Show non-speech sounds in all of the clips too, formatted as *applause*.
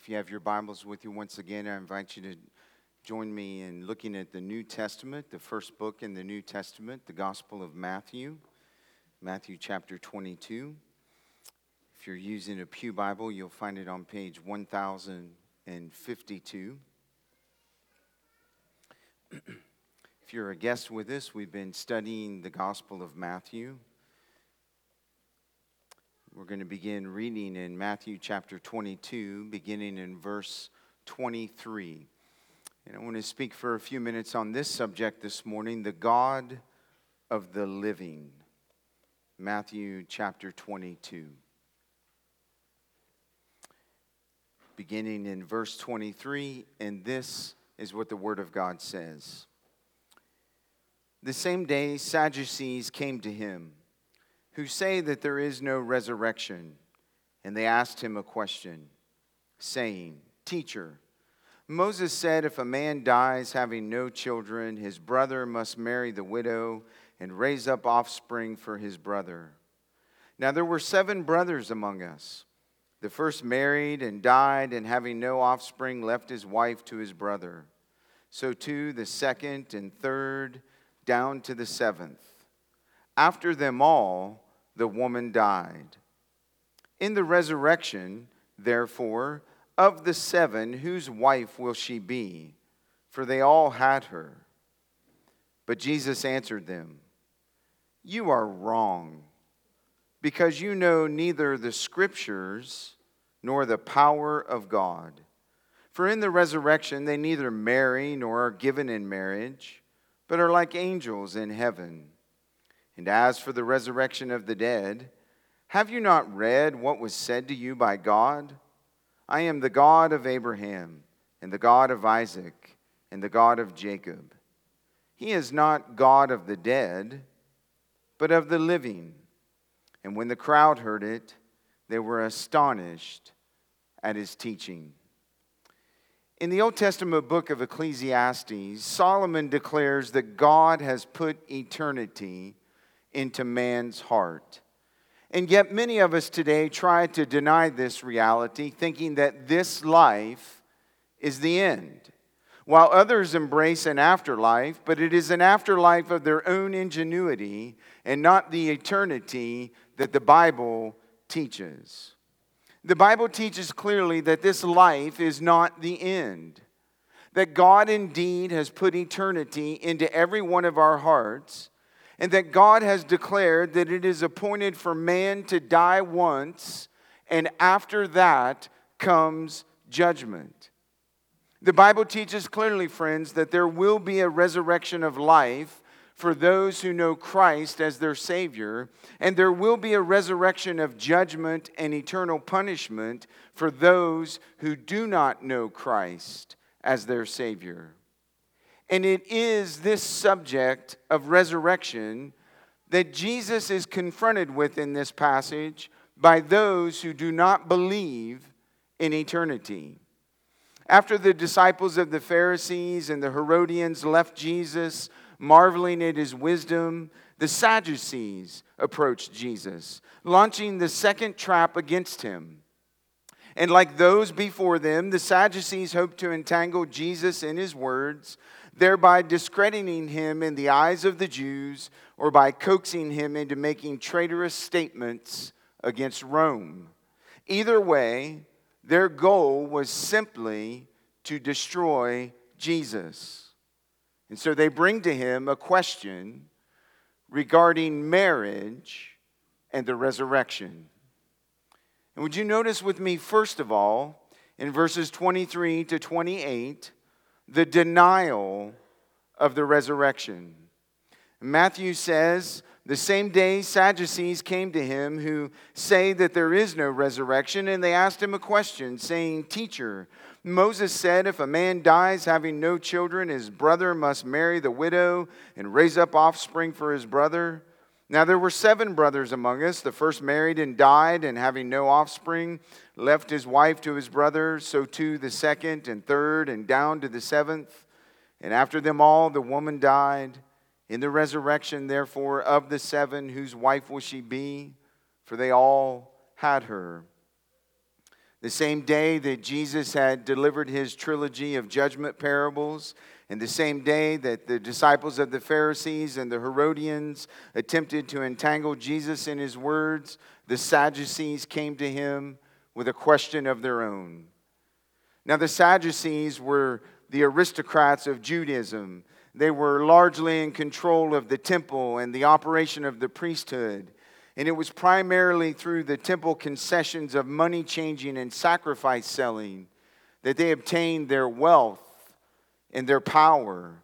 if you have your Bibles with you once again, I invite you to join me in looking at the New Testament, the first book in the New Testament, the Gospel of Matthew, Matthew chapter 22. If you're using a Pew Bible, you'll find it on page 1052. *clears throat* if you're a guest with us, we've been studying the Gospel of Matthew. We're going to begin reading in Matthew chapter 22, beginning in verse 23. And I want to speak for a few minutes on this subject this morning the God of the living. Matthew chapter 22. Beginning in verse 23, and this is what the Word of God says. The same day, Sadducees came to him who say that there is no resurrection. And they asked him a question, saying, Teacher, Moses said, If a man dies having no children, his brother must marry the widow and raise up offspring for his brother. Now there were seven brothers among us. The first married and died, and having no offspring, left his wife to his brother. So too the second and third, down to the seventh. After them all, the woman died. In the resurrection, therefore, of the seven, whose wife will she be? For they all had her. But Jesus answered them, You are wrong, because you know neither the scriptures nor the power of God. For in the resurrection they neither marry nor are given in marriage, but are like angels in heaven. And as for the resurrection of the dead, have you not read what was said to you by God? I am the God of Abraham, and the God of Isaac, and the God of Jacob. He is not God of the dead, but of the living. And when the crowd heard it, they were astonished at his teaching. In the Old Testament book of Ecclesiastes, Solomon declares that God has put eternity into man's heart. And yet, many of us today try to deny this reality, thinking that this life is the end, while others embrace an afterlife, but it is an afterlife of their own ingenuity and not the eternity that the Bible teaches. The Bible teaches clearly that this life is not the end, that God indeed has put eternity into every one of our hearts and that God has declared that it is appointed for man to die once, and after that comes judgment. The Bible teaches clearly, friends, that there will be a resurrection of life for those who know Christ as their Savior, and there will be a resurrection of judgment and eternal punishment for those who do not know Christ as their Savior. And it is this subject of resurrection that Jesus is confronted with in this passage by those who do not believe in eternity. After the disciples of the Pharisees and the Herodians left Jesus, marveling at his wisdom, the Sadducees approached Jesus, launching the second trap against him. And like those before them, the Sadducees hoped to entangle Jesus in his words thereby discrediting him in the eyes of the Jews or by coaxing him into making traitorous statements against Rome. Either way, their goal was simply to destroy Jesus. And so they bring to him a question regarding marriage and the resurrection. And would you notice with me, first of all, in verses 23 to 28, the denial of the resurrection. Matthew says, the same day Sadducees came to him who say that there is no resurrection, and they asked him a question, saying, Teacher, Moses said, If a man dies having no children, his brother must marry the widow and raise up offspring for his brother. Now there were seven brothers among us. The first married and died, and having no offspring, left his wife to his brother. So too the second and third, and down to the seventh. And after them all, the woman died. In the resurrection, therefore, of the seven, whose wife will she be? For they all had her. The same day that Jesus had delivered his trilogy of judgment parables, and the same day that the disciples of the Pharisees and the Herodians attempted to entangle Jesus in his words, the Sadducees came to him with a question of their own. Now, the Sadducees were the aristocrats of Judaism. They were largely in control of the temple and the operation of the priesthood. And it was primarily through the temple concessions of money changing and sacrifice selling that they obtained their wealth and their power.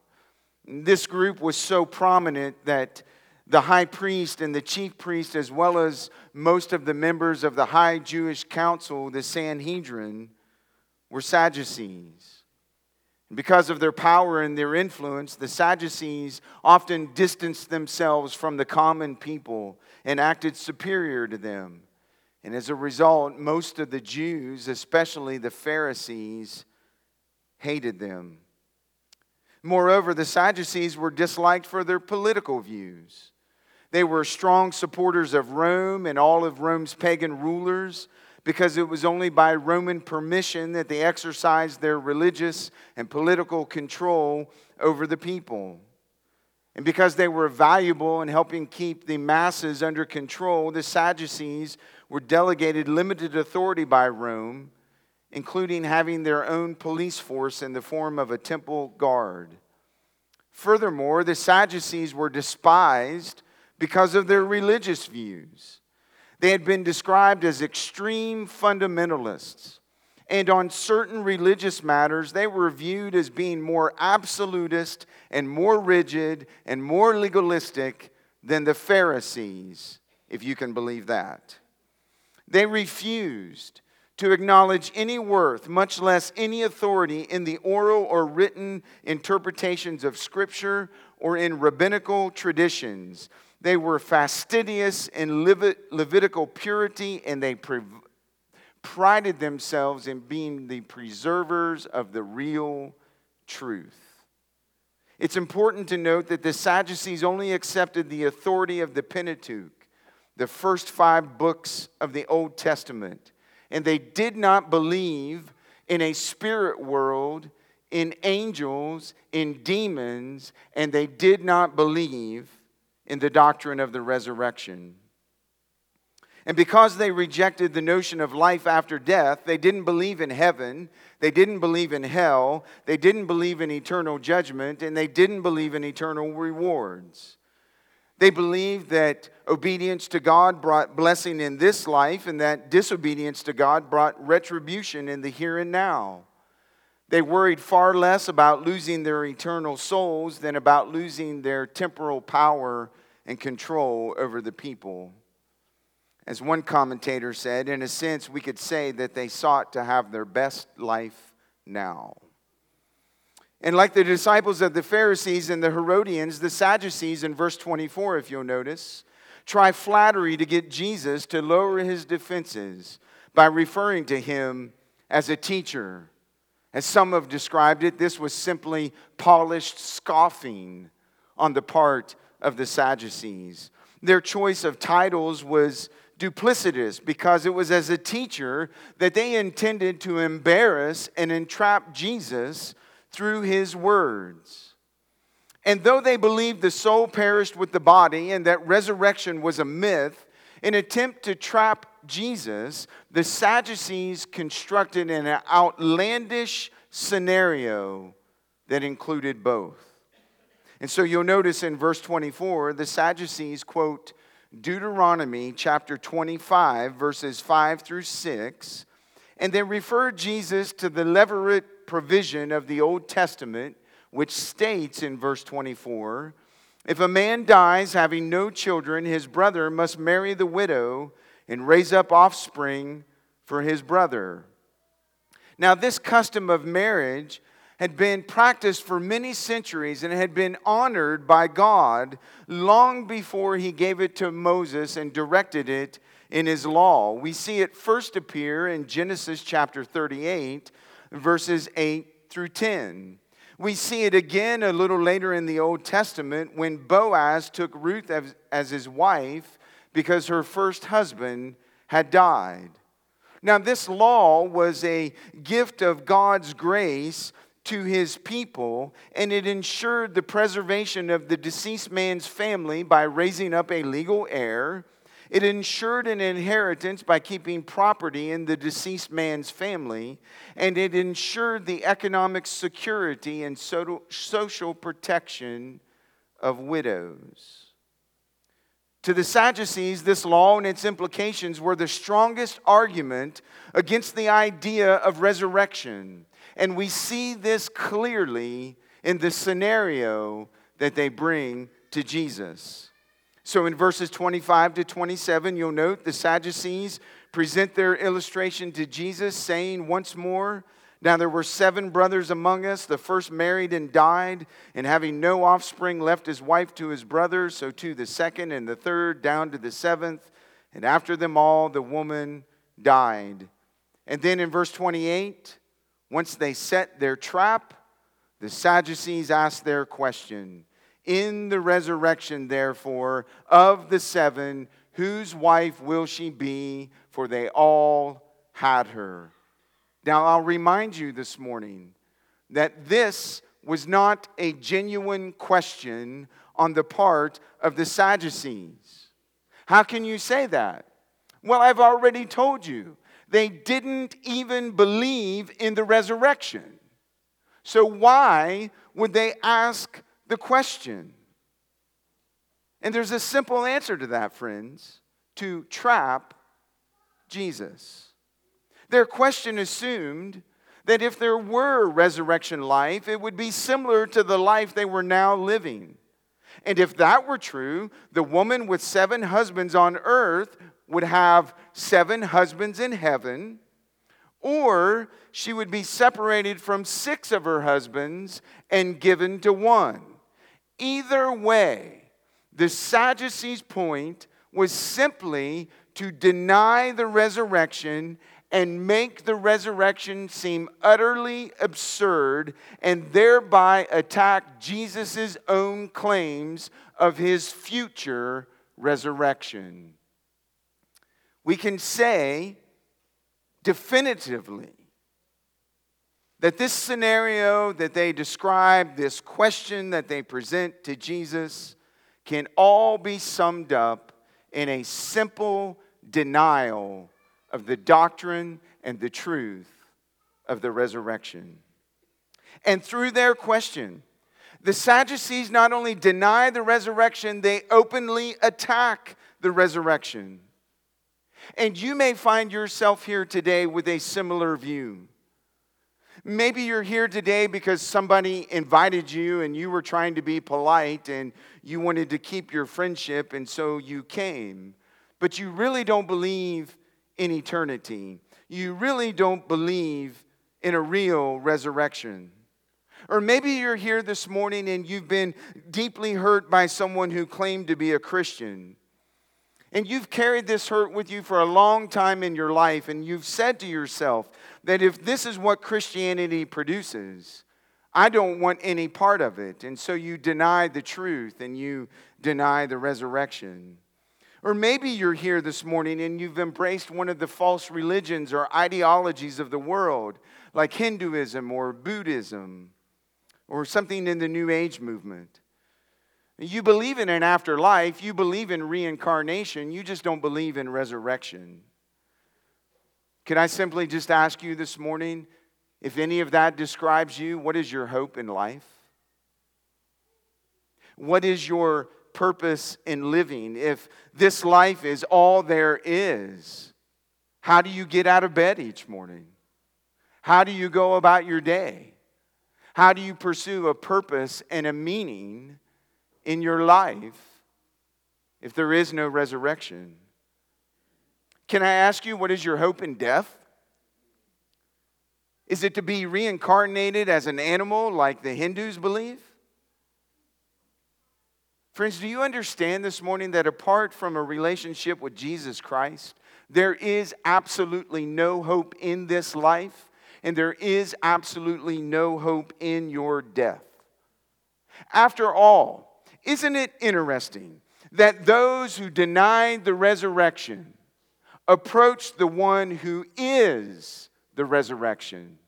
This group was so prominent that the high priest and the chief priest, as well as most of the members of the high Jewish council, the Sanhedrin, were Sadducees. Because of their power and their influence, the Sadducees often distanced themselves from the common people and acted superior to them. And as a result, most of the Jews, especially the Pharisees, hated them. Moreover, the Sadducees were disliked for their political views. They were strong supporters of Rome and all of Rome's pagan rulers because it was only by Roman permission that they exercised their religious and political control over the people. And because they were valuable in helping keep the masses under control, the Sadducees were delegated limited authority by Rome, including having their own police force in the form of a temple guard. Furthermore, the Sadducees were despised because of their religious views. They had been described as extreme fundamentalists. And on certain religious matters, they were viewed as being more absolutist and more rigid and more legalistic than the Pharisees, if you can believe that. They refused to acknowledge any worth, much less any authority, in the oral or written interpretations of Scripture or in rabbinical traditions. They were fastidious in Levitical purity and they prided themselves in being the preservers of the real truth. It's important to note that the Sadducees only accepted the authority of the Pentateuch, the first five books of the Old Testament, and they did not believe in a spirit world, in angels, in demons, and they did not believe in the doctrine of the resurrection. And because they rejected the notion of life after death, they didn't believe in heaven, they didn't believe in hell, they didn't believe in eternal judgment, and they didn't believe in eternal rewards. They believed that obedience to God brought blessing in this life, and that disobedience to God brought retribution in the here and now. They worried far less about losing their eternal souls than about losing their temporal power and control over the people. As one commentator said, in a sense, we could say that they sought to have their best life now. And like the disciples of the Pharisees and the Herodians, the Sadducees in verse 24, if you'll notice, try flattery to get Jesus to lower his defenses by referring to him as a teacher as some have described it, this was simply polished scoffing on the part of the Sadducees. Their choice of titles was duplicitous because it was as a teacher that they intended to embarrass and entrap Jesus through his words. And though they believed the soul perished with the body and that resurrection was a myth, in attempt to trap Jesus, the Sadducees constructed an outlandish scenario that included both. And so you'll notice in verse 24, the Sadducees quote Deuteronomy chapter 25, verses 5 through 6, and they refer Jesus to the Levirate provision of the Old Testament, which states in verse 24 If a man dies having no children, his brother must marry the widow and raise up offspring for his brother. Now, this custom of marriage had been practiced for many centuries and had been honored by God long before he gave it to Moses and directed it in his law. We see it first appear in Genesis chapter 38, verses 8 through 10. We see it again a little later in the Old Testament when Boaz took Ruth as, as his wife because her first husband had died. Now, this law was a gift of God's grace to his people, and it ensured the preservation of the deceased man's family by raising up a legal heir. It ensured an inheritance by keeping property in the deceased man's family, and it ensured the economic security and social protection of widows. To the Sadducees, this law and its implications were the strongest argument against the idea of resurrection. And we see this clearly in the scenario that they bring to Jesus. So in verses 25 to 27, you'll note the Sadducees present their illustration to Jesus, saying once more, now there were seven brothers among us. The first married and died, and having no offspring, left his wife to his brothers. So to the second and the third, down to the seventh. And after them all, the woman died. And then in verse 28, once they set their trap, the Sadducees asked their question In the resurrection, therefore, of the seven, whose wife will she be? For they all had her. Now, I'll remind you this morning that this was not a genuine question on the part of the Sadducees. How can you say that? Well, I've already told you. They didn't even believe in the resurrection. So, why would they ask the question? And there's a simple answer to that, friends to trap Jesus. Their question assumed that if there were resurrection life, it would be similar to the life they were now living. And if that were true, the woman with seven husbands on earth would have seven husbands in heaven, or she would be separated from six of her husbands and given to one. Either way, the Sadducees' point was simply to deny the resurrection and make the resurrection seem utterly absurd and thereby attack Jesus' own claims of his future resurrection. We can say definitively that this scenario that they describe, this question that they present to Jesus, can all be summed up in a simple denial of the doctrine and the truth of the resurrection. And through their question, the Sadducees not only deny the resurrection, they openly attack the resurrection. And you may find yourself here today with a similar view. Maybe you're here today because somebody invited you and you were trying to be polite and you wanted to keep your friendship, and so you came. But you really don't believe in eternity. You really don't believe in a real resurrection. Or maybe you're here this morning and you've been deeply hurt by someone who claimed to be a Christian. And you've carried this hurt with you for a long time in your life, and you've said to yourself that if this is what Christianity produces, I don't want any part of it. And so you deny the truth and you deny the resurrection. Or maybe you're here this morning and you've embraced one of the false religions or ideologies of the world, like Hinduism or Buddhism or something in the New Age movement. You believe in an afterlife, you believe in reincarnation, you just don't believe in resurrection. Can I simply just ask you this morning if any of that describes you, what is your hope in life? What is your purpose in living? If this life is all there is, how do you get out of bed each morning? How do you go about your day? How do you pursue a purpose and a meaning in your life if there is no resurrection? Can I ask you, what is your hope in death? Is it to be reincarnated as an animal like the Hindus believe? Friends, do you understand this morning that apart from a relationship with Jesus Christ, there is absolutely no hope in this life, and there is absolutely no hope in your death? After all, isn't it interesting that those who denied the resurrection approached the one who is the resurrection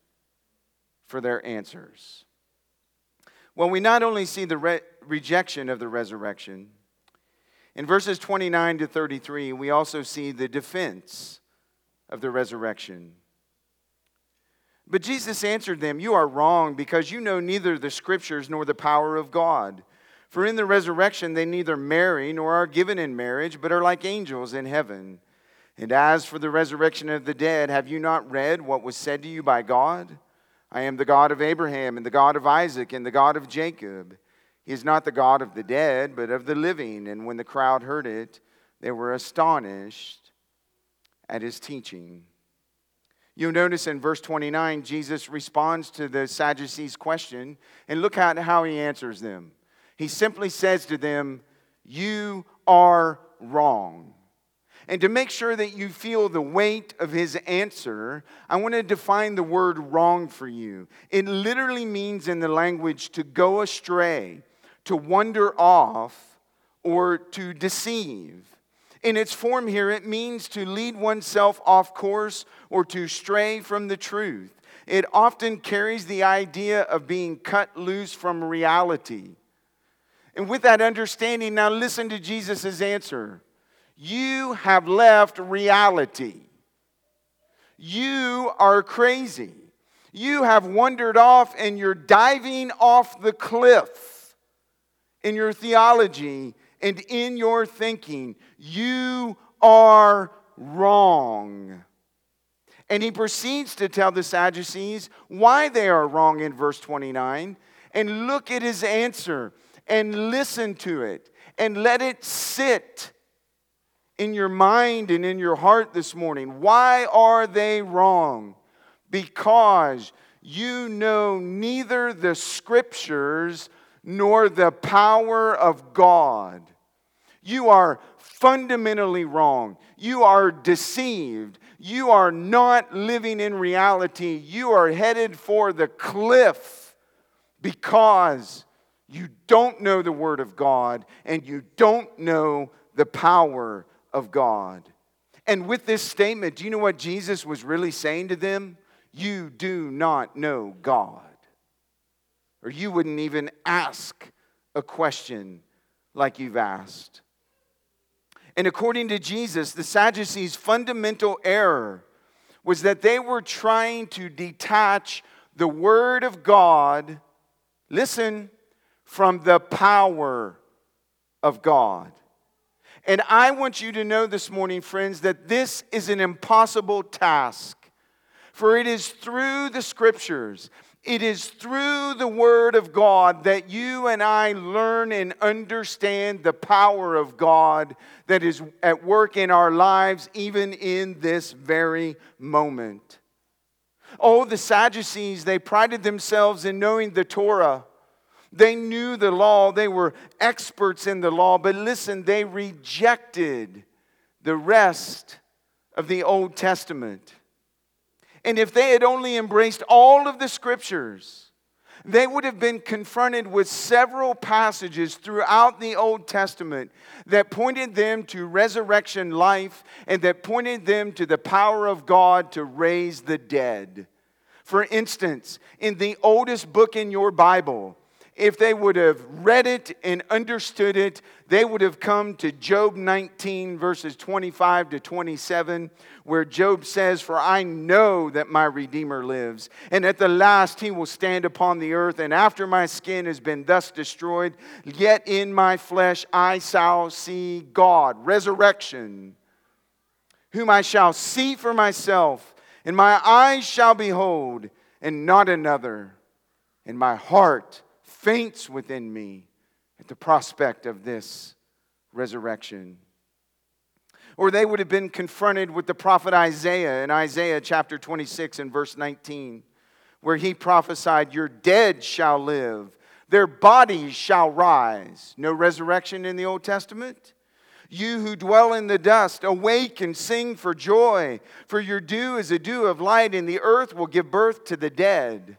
for their answers. Well, we not only see the re- rejection of the resurrection, in verses 29 to 33, we also see the defense of the resurrection. But Jesus answered them, You are wrong because you know neither the scriptures nor the power of God. For in the resurrection they neither marry nor are given in marriage, but are like angels in heaven. And as for the resurrection of the dead, have you not read what was said to you by God? I am the God of Abraham and the God of Isaac and the God of Jacob. He is not the God of the dead, but of the living. And when the crowd heard it, they were astonished at his teaching. You'll notice in verse 29, Jesus responds to the Sadducees' question, and look at how he answers them. He simply says to them, You are wrong. And to make sure that you feel the weight of his answer, I want to define the word wrong for you. It literally means in the language to go astray, to wander off, or to deceive. In its form here, it means to lead oneself off course or to stray from the truth. It often carries the idea of being cut loose from reality. And with that understanding, now listen to Jesus' answer. You have left reality. You are crazy. You have wandered off and you're diving off the cliff in your theology and in your thinking. You are wrong. And he proceeds to tell the Sadducees why they are wrong in verse 29. And look at his answer and listen to it and let it sit in your mind and in your heart this morning. Why are they wrong? Because you know neither the scriptures nor the power of God. You are fundamentally wrong. You are deceived. You are not living in reality. You are headed for the cliff because you don't know the Word of God and you don't know the power of God. And with this statement, do you know what Jesus was really saying to them? You do not know God. Or you wouldn't even ask a question like you've asked. And according to Jesus, the Sadducees' fundamental error was that they were trying to detach the Word of God, listen, from the power of God. And I want you to know this morning, friends, that this is an impossible task. For it is through the scriptures, it is through the Word of God that you and I learn and understand the power of God that is at work in our lives, even in this very moment. Oh, the Sadducees, they prided themselves in knowing the Torah. They knew the law, they were experts in the law, but listen, they rejected the rest of the Old Testament. And if they had only embraced all of the scriptures, they would have been confronted with several passages throughout the Old Testament that pointed them to resurrection life and that pointed them to the power of God to raise the dead. For instance, in the oldest book in your Bible, if they would have read it and understood it, they would have come to Job 19, verses 25 to 27, where Job says, For I know that my Redeemer lives, and at the last he will stand upon the earth, and after my skin has been thus destroyed, yet in my flesh I shall see God, resurrection, whom I shall see for myself, and my eyes shall behold, and not another, and my heart faints within me at the prospect of this resurrection. Or they would have been confronted with the prophet Isaiah in Isaiah chapter 26 and verse 19, where he prophesied, Your dead shall live, their bodies shall rise. No resurrection in the Old Testament? You who dwell in the dust, awake and sing for joy, for your dew is a dew of light, and the earth will give birth to the dead.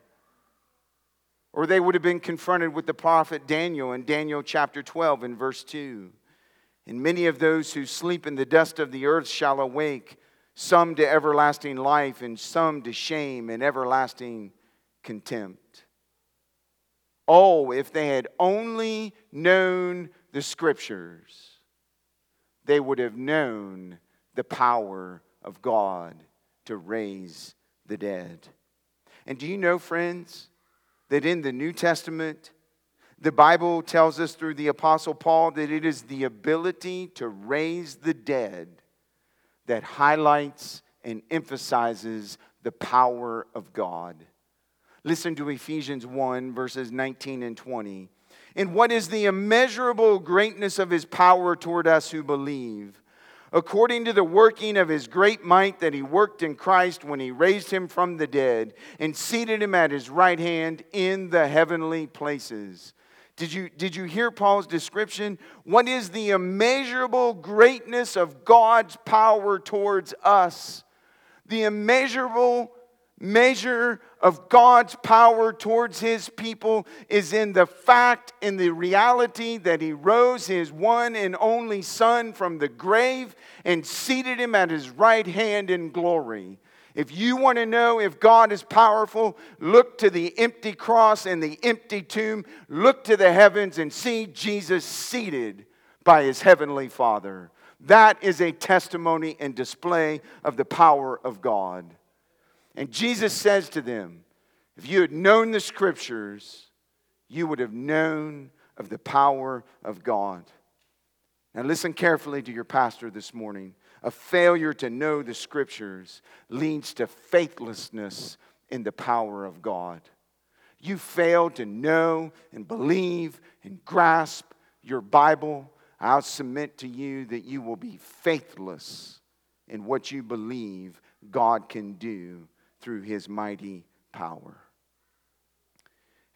Or they would have been confronted with the prophet Daniel in Daniel chapter 12 and verse 2. And many of those who sleep in the dust of the earth shall awake, some to everlasting life, and some to shame and everlasting contempt. Oh, if they had only known the scriptures, they would have known the power of God to raise the dead. And do you know, friends, that in the New Testament, the Bible tells us through the Apostle Paul that it is the ability to raise the dead that highlights and emphasizes the power of God. Listen to Ephesians 1, verses 19 and 20. And what is the immeasurable greatness of his power toward us who believe? According to the working of his great might that he worked in Christ when he raised him from the dead and seated him at his right hand in the heavenly places. Did you, did you hear Paul's description? What is the immeasurable greatness of God's power towards us? The immeasurable measure of God's power towards his people is in the fact, in the reality that he rose his one and only Son from the grave and seated him at his right hand in glory. If you want to know if God is powerful, look to the empty cross and the empty tomb. Look to the heavens and see Jesus seated by his heavenly Father. That is a testimony and display of the power of God. And Jesus says to them, If you had known the scriptures, you would have known of the power of God. Now, listen carefully to your pastor this morning. A failure to know the scriptures leads to faithlessness in the power of God. You fail to know and believe and grasp your Bible. I'll submit to you that you will be faithless in what you believe God can do through his mighty power.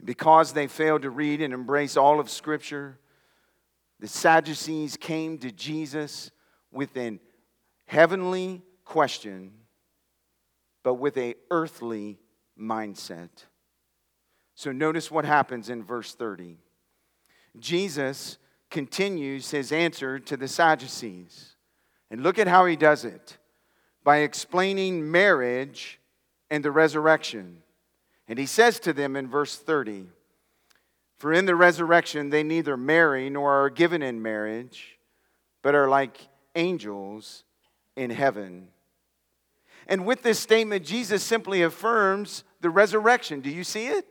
Because they failed to read and embrace all of Scripture, the Sadducees came to Jesus with an heavenly question, but with a earthly mindset. So notice what happens in verse 30. Jesus continues his answer to the Sadducees. And look at how he does it by explaining marriage and the resurrection. And he says to them in verse 30 For in the resurrection they neither marry nor are given in marriage, but are like angels in heaven. And with this statement, Jesus simply affirms the resurrection. Do you see it?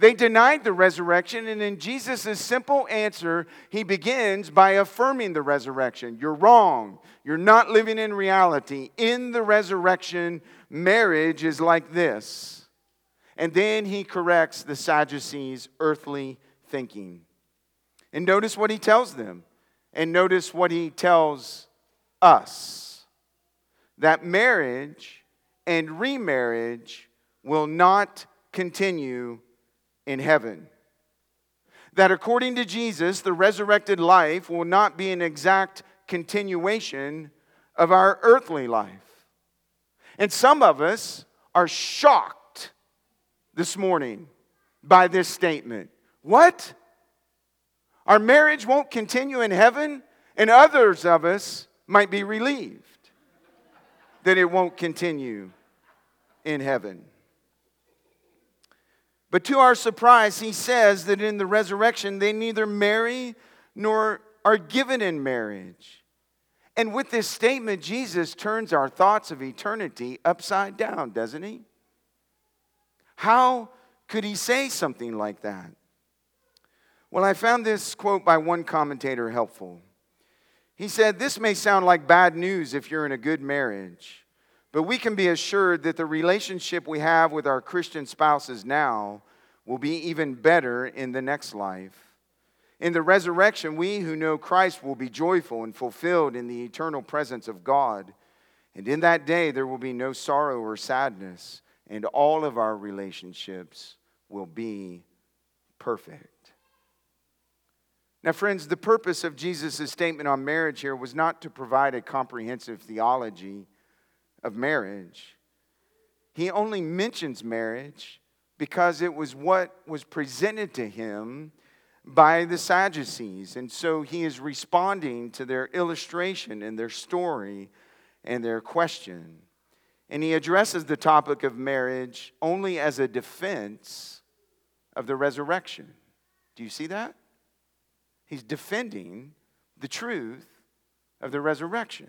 They denied the resurrection, and in Jesus' simple answer, he begins by affirming the resurrection. You're wrong. You're not living in reality. In the resurrection, marriage is like this. And then he corrects the Sadducees' earthly thinking. And notice what he tells them, and notice what he tells us that marriage and remarriage will not continue in heaven. That according to Jesus, the resurrected life will not be an exact continuation of our earthly life. And some of us are shocked this morning by this statement. What? Our marriage won't continue in heaven? And others of us might be relieved that it won't continue in heaven. But to our surprise, he says that in the resurrection, they neither marry nor are given in marriage. And with this statement, Jesus turns our thoughts of eternity upside down, doesn't he? How could he say something like that? Well, I found this quote by one commentator helpful. He said, This may sound like bad news if you're in a good marriage. But we can be assured that the relationship we have with our Christian spouses now will be even better in the next life. In the resurrection, we who know Christ will be joyful and fulfilled in the eternal presence of God. And in that day, there will be no sorrow or sadness, and all of our relationships will be perfect. Now, friends, the purpose of Jesus' statement on marriage here was not to provide a comprehensive theology of marriage. He only mentions marriage because it was what was presented to him by the Sadducees. And so he is responding to their illustration and their story and their question. And he addresses the topic of marriage only as a defense of the resurrection. Do you see that? He's defending the truth of the resurrection.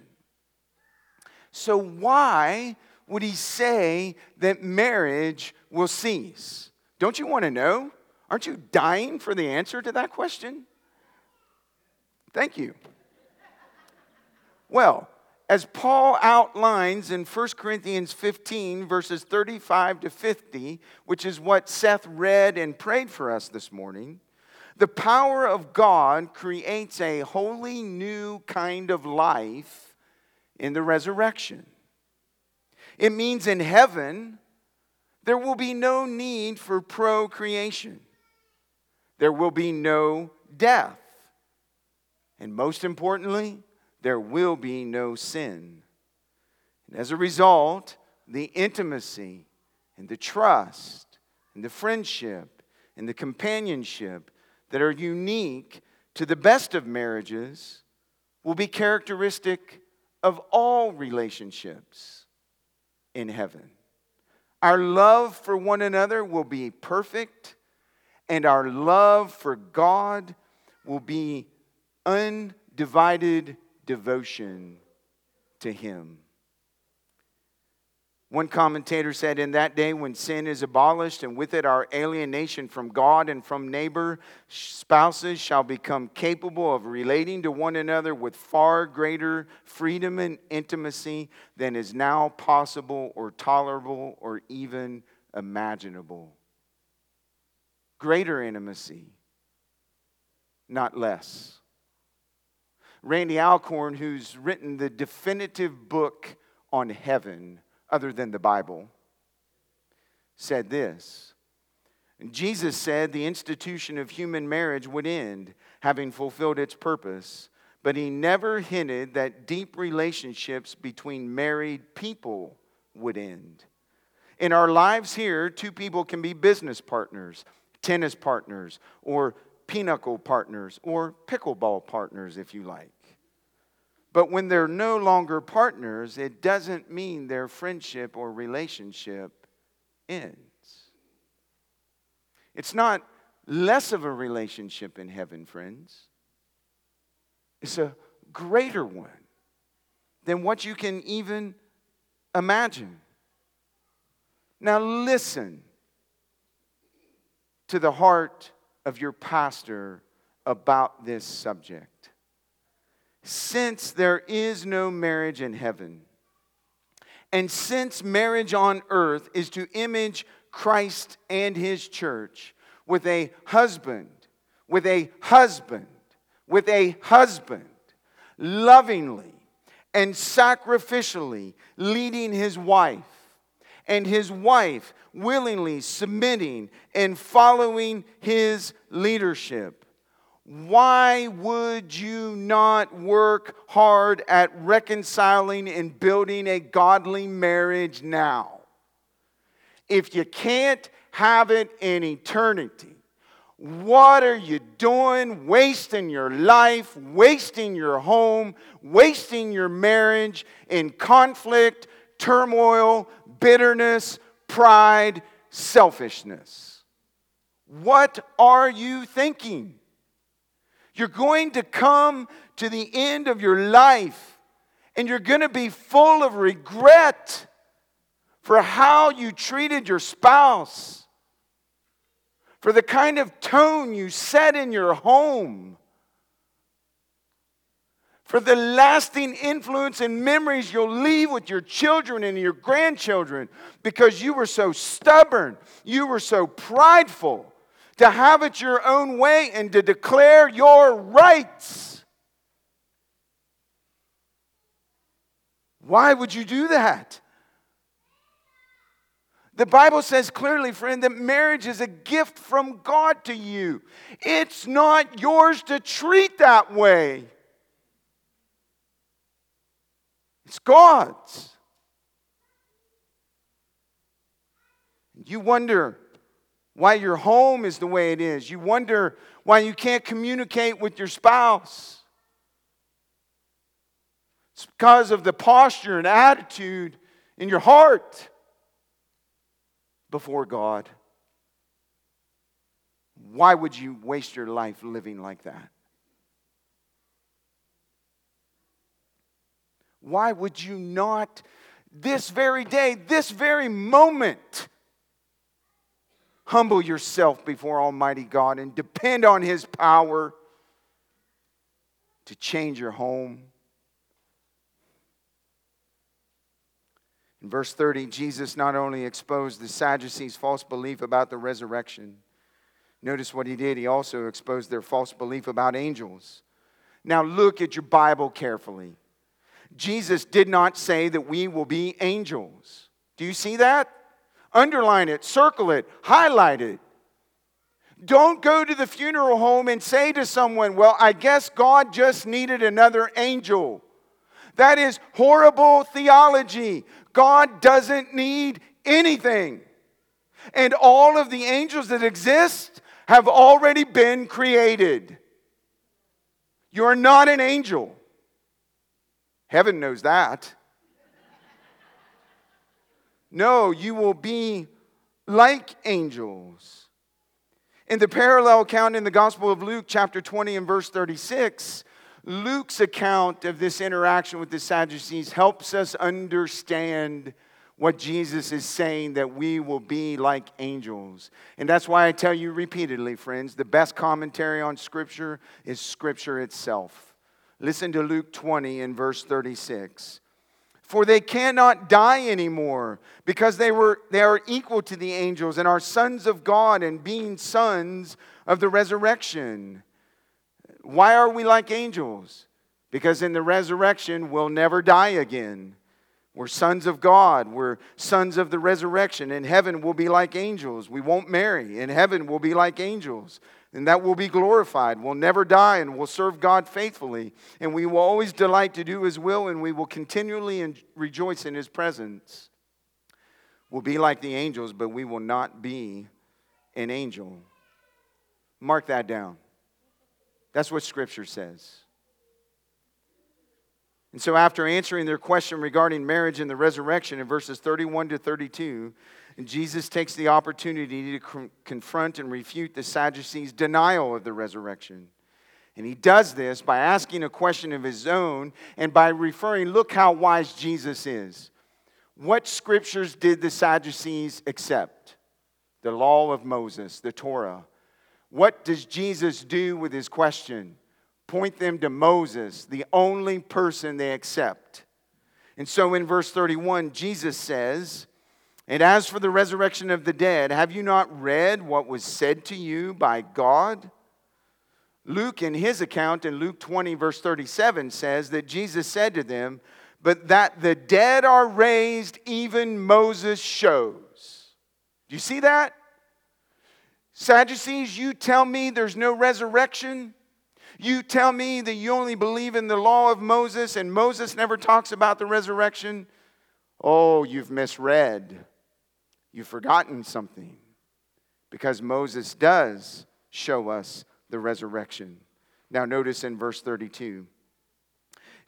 So, why would he say that marriage will cease? Don't you want to know? Aren't you dying for the answer to that question? Thank you. Well, as Paul outlines in 1 Corinthians 15, verses 35 to 50, which is what Seth read and prayed for us this morning, the power of God creates a wholly new kind of life in the resurrection. It means in heaven, there will be no need for procreation, there will be no death. And most importantly, there will be no sin. And as a result, the intimacy and the trust and the friendship and the companionship that are unique to the best of marriages will be characteristic of all relationships in heaven. Our love for one another will be perfect, and our love for God will be undivided devotion to Him. One commentator said, In that day when sin is abolished, and with it our alienation from God and from neighbor, spouses shall become capable of relating to one another with far greater freedom and intimacy than is now possible or tolerable or even imaginable. Greater intimacy, not less. Randy Alcorn, who's written the definitive book on heaven other than the Bible, said this. Jesus said the institution of human marriage would end, having fulfilled its purpose, but he never hinted that deep relationships between married people would end. In our lives here, two people can be business partners, tennis partners, or pinochle partners, or pickleball partners, if you like. But when they're no longer partners, it doesn't mean their friendship or relationship ends. It's not less of a relationship in heaven, friends. It's a greater one than what you can even imagine. Now, listen to the heart of your pastor about this subject since there is no marriage in heaven, and since marriage on earth is to image Christ and his church with a husband, with a husband, with a husband, lovingly and sacrificially leading his wife, and his wife willingly submitting and following his leadership why would you not work hard at reconciling and building a godly marriage now? If you can't have it in eternity, what are you doing wasting your life, wasting your home, wasting your marriage in conflict, turmoil, bitterness, pride, selfishness? What are you thinking? You're going to come to the end of your life and you're going to be full of regret for how you treated your spouse, for the kind of tone you set in your home, for the lasting influence and memories you'll leave with your children and your grandchildren because you were so stubborn, you were so prideful to have it your own way and to declare your rights. Why would you do that? The Bible says clearly, friend, that marriage is a gift from God to you. It's not yours to treat that way, it's God's. You wonder why your home is the way it is. You wonder why you can't communicate with your spouse. It's because of the posture and attitude in your heart before God. Why would you waste your life living like that? Why would you not, this very day, this very moment, humble yourself before Almighty God and depend on His power to change your home? In verse 30, Jesus not only exposed the Sadducees' false belief about the resurrection, notice what he did, he also exposed their false belief about angels. Now look at your Bible carefully. Jesus did not say that we will be angels. Do you see that? Underline it, circle it, highlight it. Don't go to the funeral home and say to someone, Well, I guess God just needed another angel. That is horrible theology. God doesn't need anything. And all of the angels that exist have already been created. You're not an angel. Heaven knows that. No, you will be like angels. In the parallel account in the Gospel of Luke, chapter 20 and verse 36, Luke's account of this interaction with the Sadducees helps us understand what Jesus is saying that we will be like angels. And that's why I tell you repeatedly, friends, the best commentary on Scripture is Scripture itself. Listen to Luke 20 and verse 36. For they cannot die anymore because they, were, they are equal to the angels and are sons of God and being sons of the resurrection. Why are we like angels? Because in the resurrection, we'll never die again. We're sons of God. We're sons of the resurrection. In heaven, we'll be like angels. We won't marry. In heaven, we'll be like angels and that will be glorified. We'll never die and we'll serve God faithfully. And we will always delight to do His will and we will continually rejoice in His presence. We'll be like the angels, but we will not be an angel. Mark that down. That's what Scripture says. And so, after answering their question regarding marriage and the resurrection in verses 31 to 32, and Jesus takes the opportunity to confront and refute the Sadducees' denial of the resurrection. And he does this by asking a question of his own and by referring, look how wise Jesus is. What scriptures did the Sadducees accept? The law of Moses, the Torah. What does Jesus do with his question? Point them to Moses, the only person they accept. And so in verse 31, Jesus says, and as for the resurrection of the dead, have you not read what was said to you by God? Luke, in his account in Luke 20, verse 37, says that Jesus said to them, But that the dead are raised, even Moses shows. Do you see that? Sadducees, you tell me there's no resurrection. You tell me that you only believe in the law of Moses and Moses never talks about the resurrection. Oh, you've misread. You've forgotten something because Moses does show us the resurrection. Now, notice in verse 32,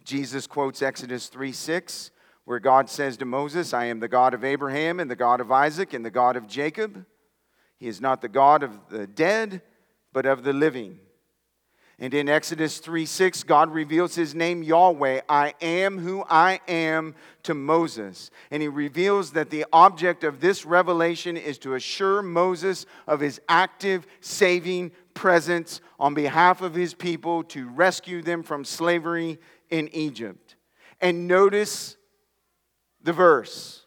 Jesus quotes Exodus 3 6, where God says to Moses, I am the God of Abraham and the God of Isaac and the God of Jacob. He is not the God of the dead, but of the living. And in Exodus 3 6, God reveals his name Yahweh, I am who I am, to Moses. And he reveals that the object of this revelation is to assure Moses of his active, saving presence on behalf of his people to rescue them from slavery in Egypt. And notice the verse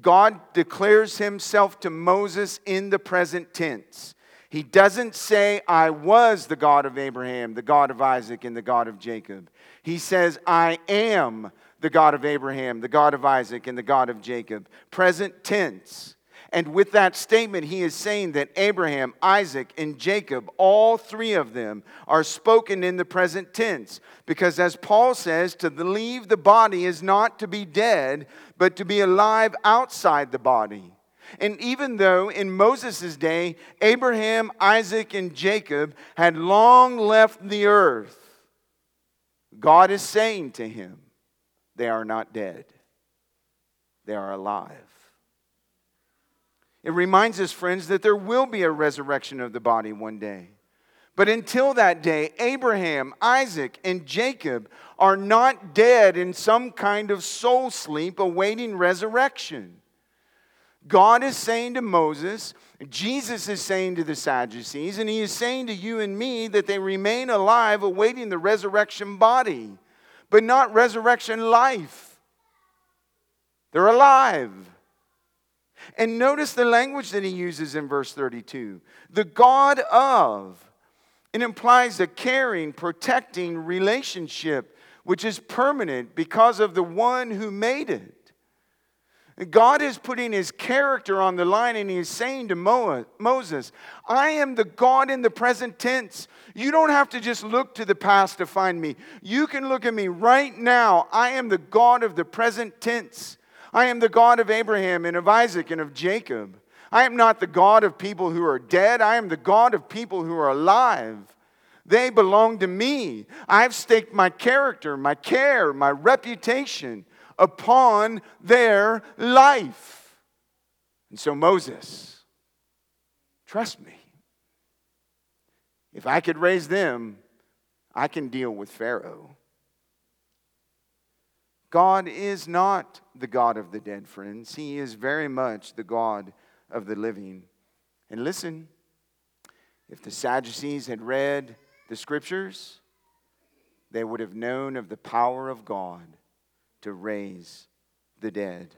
God declares himself to Moses in the present tense. He doesn't say, I was the God of Abraham, the God of Isaac, and the God of Jacob. He says, I am the God of Abraham, the God of Isaac, and the God of Jacob. Present tense. And with that statement, he is saying that Abraham, Isaac, and Jacob, all three of them, are spoken in the present tense. Because as Paul says, to leave the body is not to be dead, but to be alive outside the body. And even though in Moses' day, Abraham, Isaac, and Jacob had long left the earth, God is saying to him, they are not dead, they are alive. It reminds us, friends, that there will be a resurrection of the body one day. But until that day, Abraham, Isaac, and Jacob are not dead in some kind of soul sleep awaiting resurrection. God is saying to Moses, Jesus is saying to the Sadducees, and he is saying to you and me that they remain alive awaiting the resurrection body, but not resurrection life. They're alive. And notice the language that he uses in verse 32 the God of it implies a caring, protecting relationship which is permanent because of the one who made it. God is putting his character on the line and he is saying to Moses, I am the God in the present tense. You don't have to just look to the past to find me. You can look at me right now. I am the God of the present tense. I am the God of Abraham and of Isaac and of Jacob. I am not the God of people who are dead. I am the God of people who are alive. They belong to me. I've staked my character, my care, my reputation upon their life. And so, Moses, trust me. If I could raise them, I can deal with Pharaoh. God is not the God of the dead, friends. He is very much the God of the living. And listen, if the Sadducees had read the scriptures, they would have known of the power of God to raise the dead.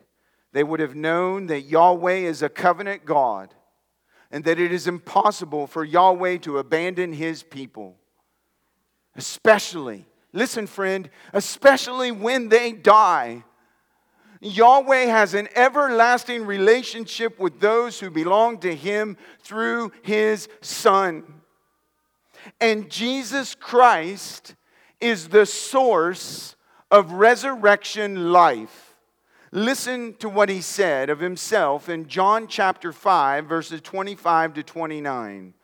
They would have known that Yahweh is a covenant God and that it is impossible for Yahweh to abandon his people. Especially, listen, friend, especially when they die Yahweh has an everlasting relationship with those who belong to Him through His Son. And Jesus Christ is the source of resurrection life. Listen to what He said of Himself in John chapter 5, verses 25 to 29.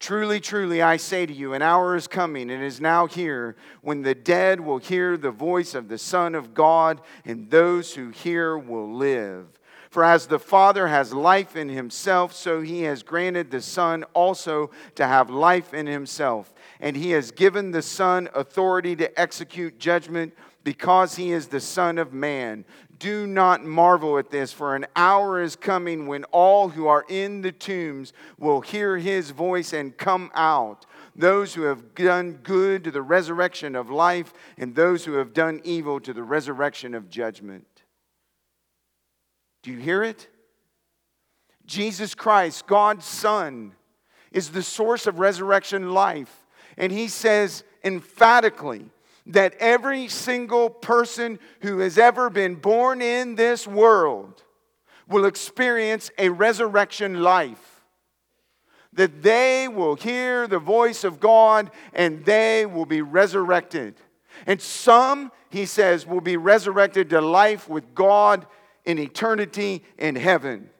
Truly, truly, I say to you, an hour is coming and is now here when the dead will hear the voice of the Son of God, and those who hear will live. For as the Father has life in himself, so he has granted the Son also to have life in himself. And he has given the Son authority to execute judgment because he is the Son of Man. Do not marvel at this, for an hour is coming when all who are in the tombs will hear his voice and come out. Those who have done good to the resurrection of life, and those who have done evil to the resurrection of judgment. Do you hear it? Jesus Christ, God's Son, is the source of resurrection life. And he says emphatically, that every single person who has ever been born in this world will experience a resurrection life. That they will hear the voice of God and they will be resurrected. And some, he says, will be resurrected to life with God in eternity in heaven.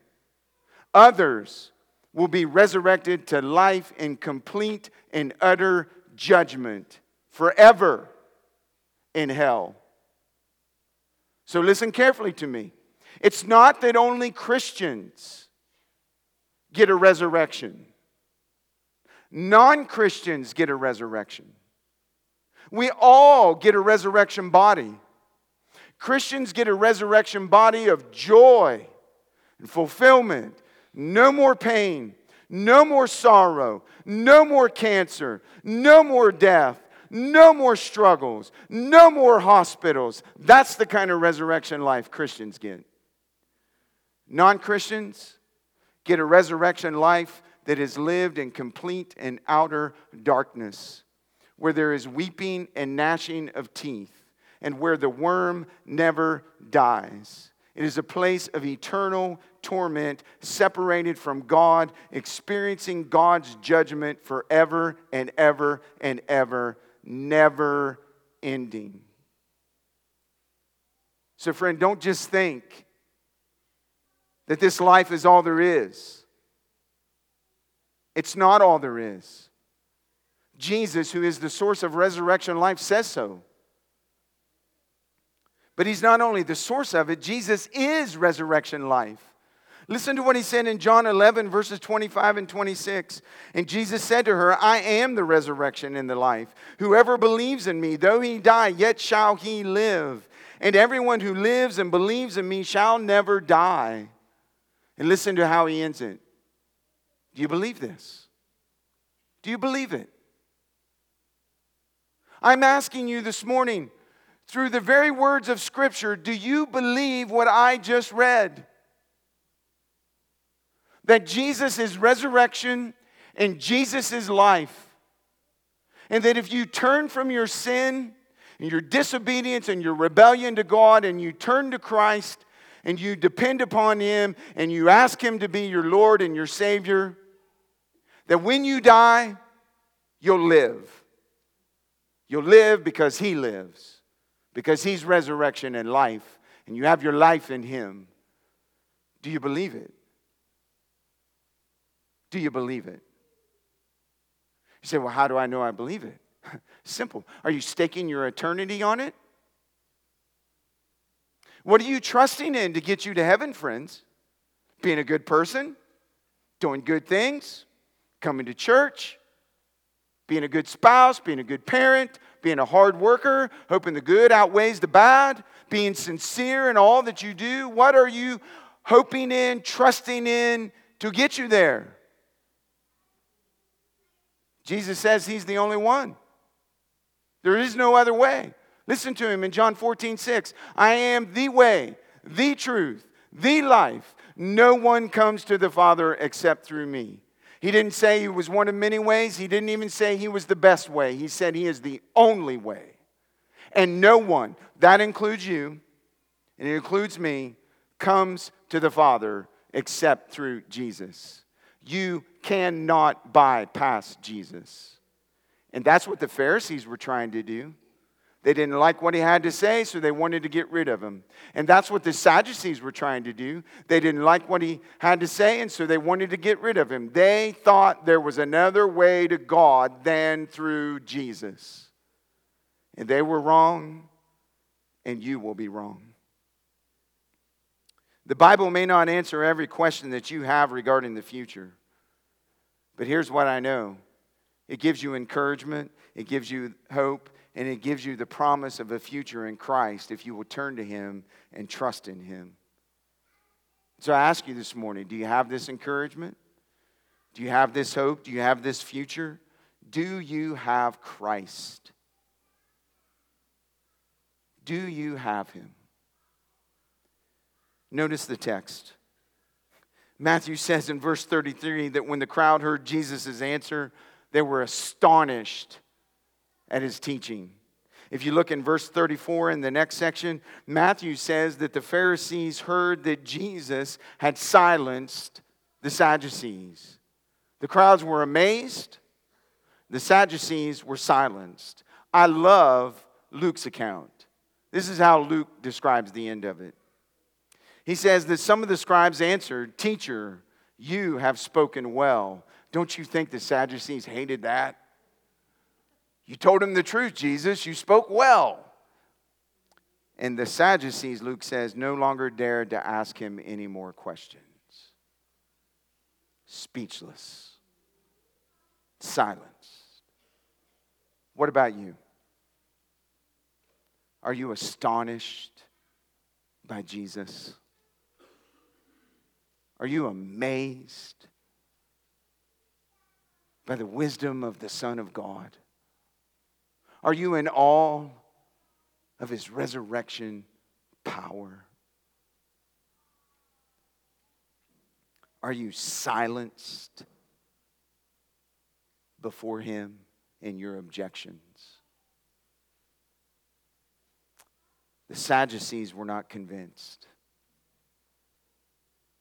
Others will be resurrected to life in complete and utter judgment forever in hell. So listen carefully to me. It's not that only Christians get a resurrection, non Christians get a resurrection. We all get a resurrection body. Christians get a resurrection body of joy and fulfillment. No more pain, no more sorrow, no more cancer, no more death, no more struggles, no more hospitals. That's the kind of resurrection life Christians get. Non Christians get a resurrection life that is lived in complete and outer darkness, where there is weeping and gnashing of teeth, and where the worm never dies. It is a place of eternal torment, separated from God, experiencing God's judgment forever and ever and ever never ending. So, friend, don't just think that this life is all there is. It's not all there is. Jesus, who is the source of resurrection life, says so. But he's not only the source of it, Jesus is resurrection life. Listen to what he said in John 11, verses 25 and 26. And Jesus said to her, I am the resurrection and the life. Whoever believes in me, though he die, yet shall he live. And everyone who lives and believes in me shall never die. And listen to how he ends it. Do you believe this? Do you believe it? I'm asking you this morning, through the very words of Scripture, do you believe what I just read? That Jesus is resurrection and Jesus is life. And that if you turn from your sin and your disobedience and your rebellion to God and you turn to Christ and you depend upon Him and you ask Him to be your Lord and your Savior, that when you die, you'll live. You'll live because He lives, because He's resurrection and life, and you have your life in Him. Do you believe it? Do you believe it? You say, well, how do I know I believe it? *laughs* Simple. Are you staking your eternity on it? What are you trusting in to get you to heaven, friends? Being a good person, doing good things, coming to church, being a good spouse, being a good parent, being a hard worker, hoping the good outweighs the bad, being sincere in all that you do. What are you hoping in, trusting in to get you there? Jesus says he's the only one. There is no other way. Listen to him in John 14, 6. I am the way, the truth, the life. No one comes to the Father except through me. He didn't say he was one of many ways. He didn't even say he was the best way. He said he is the only way. And no one, that includes you, and it includes me, comes to the Father except through Jesus. You cannot bypass Jesus. And that's what the Pharisees were trying to do. They didn't like what he had to say, so they wanted to get rid of him. And that's what the Sadducees were trying to do. They didn't like what he had to say, and so they wanted to get rid of him. They thought there was another way to God than through Jesus. And they were wrong, and you will be wrong. The Bible may not answer every question that you have regarding the future. But here's what I know it gives you encouragement, it gives you hope, and it gives you the promise of a future in Christ if you will turn to Him and trust in Him. So I ask you this morning do you have this encouragement? Do you have this hope? Do you have this future? Do you have Christ? Do you have Him? Notice the text. Matthew says in verse 33 that when the crowd heard Jesus' answer, they were astonished at his teaching. If you look in verse 34 in the next section, Matthew says that the Pharisees heard that Jesus had silenced the Sadducees. The crowds were amazed, the Sadducees were silenced. I love Luke's account. This is how Luke describes the end of it. He says that some of the scribes answered, Teacher, you have spoken well. Don't you think the Sadducees hated that? You told them the truth, Jesus. You spoke well. And the Sadducees, Luke says, no longer dared to ask him any more questions. Speechless, silenced. What about you? Are you astonished by Jesus? Are you amazed by the wisdom of the Son of God? Are you in awe of his resurrection power? Are you silenced before him in your objections? The Sadducees were not convinced.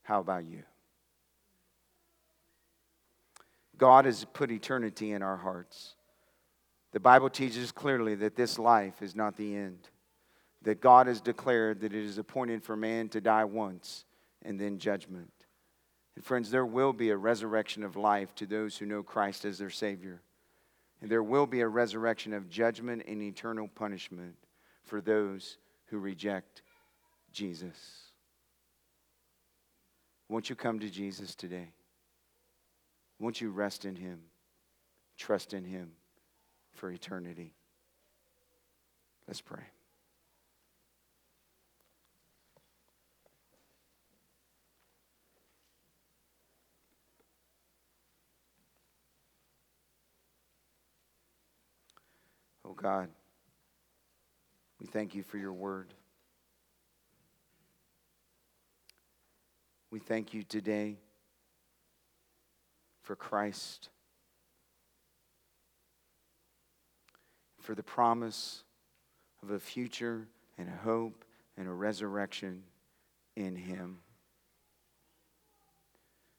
How about you? God has put eternity in our hearts. The Bible teaches clearly that this life is not the end, that God has declared that it is appointed for man to die once and then judgment. And friends, there will be a resurrection of life to those who know Christ as their Savior. And there will be a resurrection of judgment and eternal punishment for those who reject Jesus. Won't you come to Jesus today? Won't you rest in him, trust in him for eternity? Let's pray. Oh God, we thank you for your word. We thank you today for Christ, for the promise of a future and a hope and a resurrection in Him.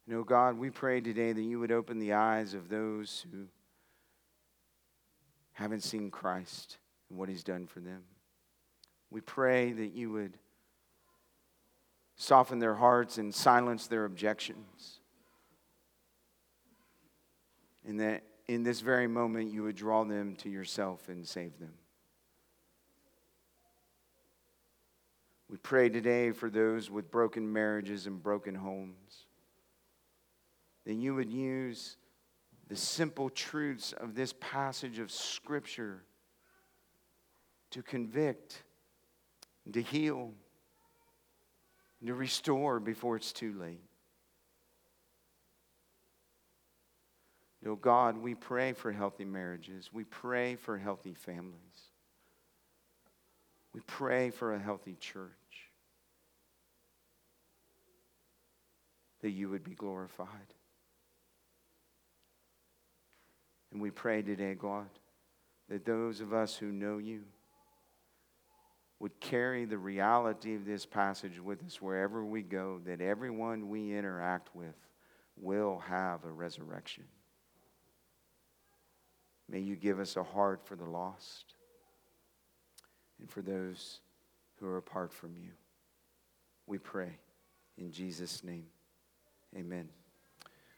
And oh God, we pray today that you would open the eyes of those who haven't seen Christ and what He's done for them. We pray that you would soften their hearts and silence their objections. And that in this very moment you would draw them to yourself and save them. We pray today for those with broken marriages and broken homes. That you would use the simple truths of this passage of Scripture to convict, to heal, to restore before it's too late. Oh God, we pray for healthy marriages. We pray for healthy families. We pray for a healthy church. That you would be glorified. And we pray today, God, that those of us who know you would carry the reality of this passage with us wherever we go, that everyone we interact with will have a resurrection. May you give us a heart for the lost and for those who are apart from you. We pray in Jesus' name. Amen.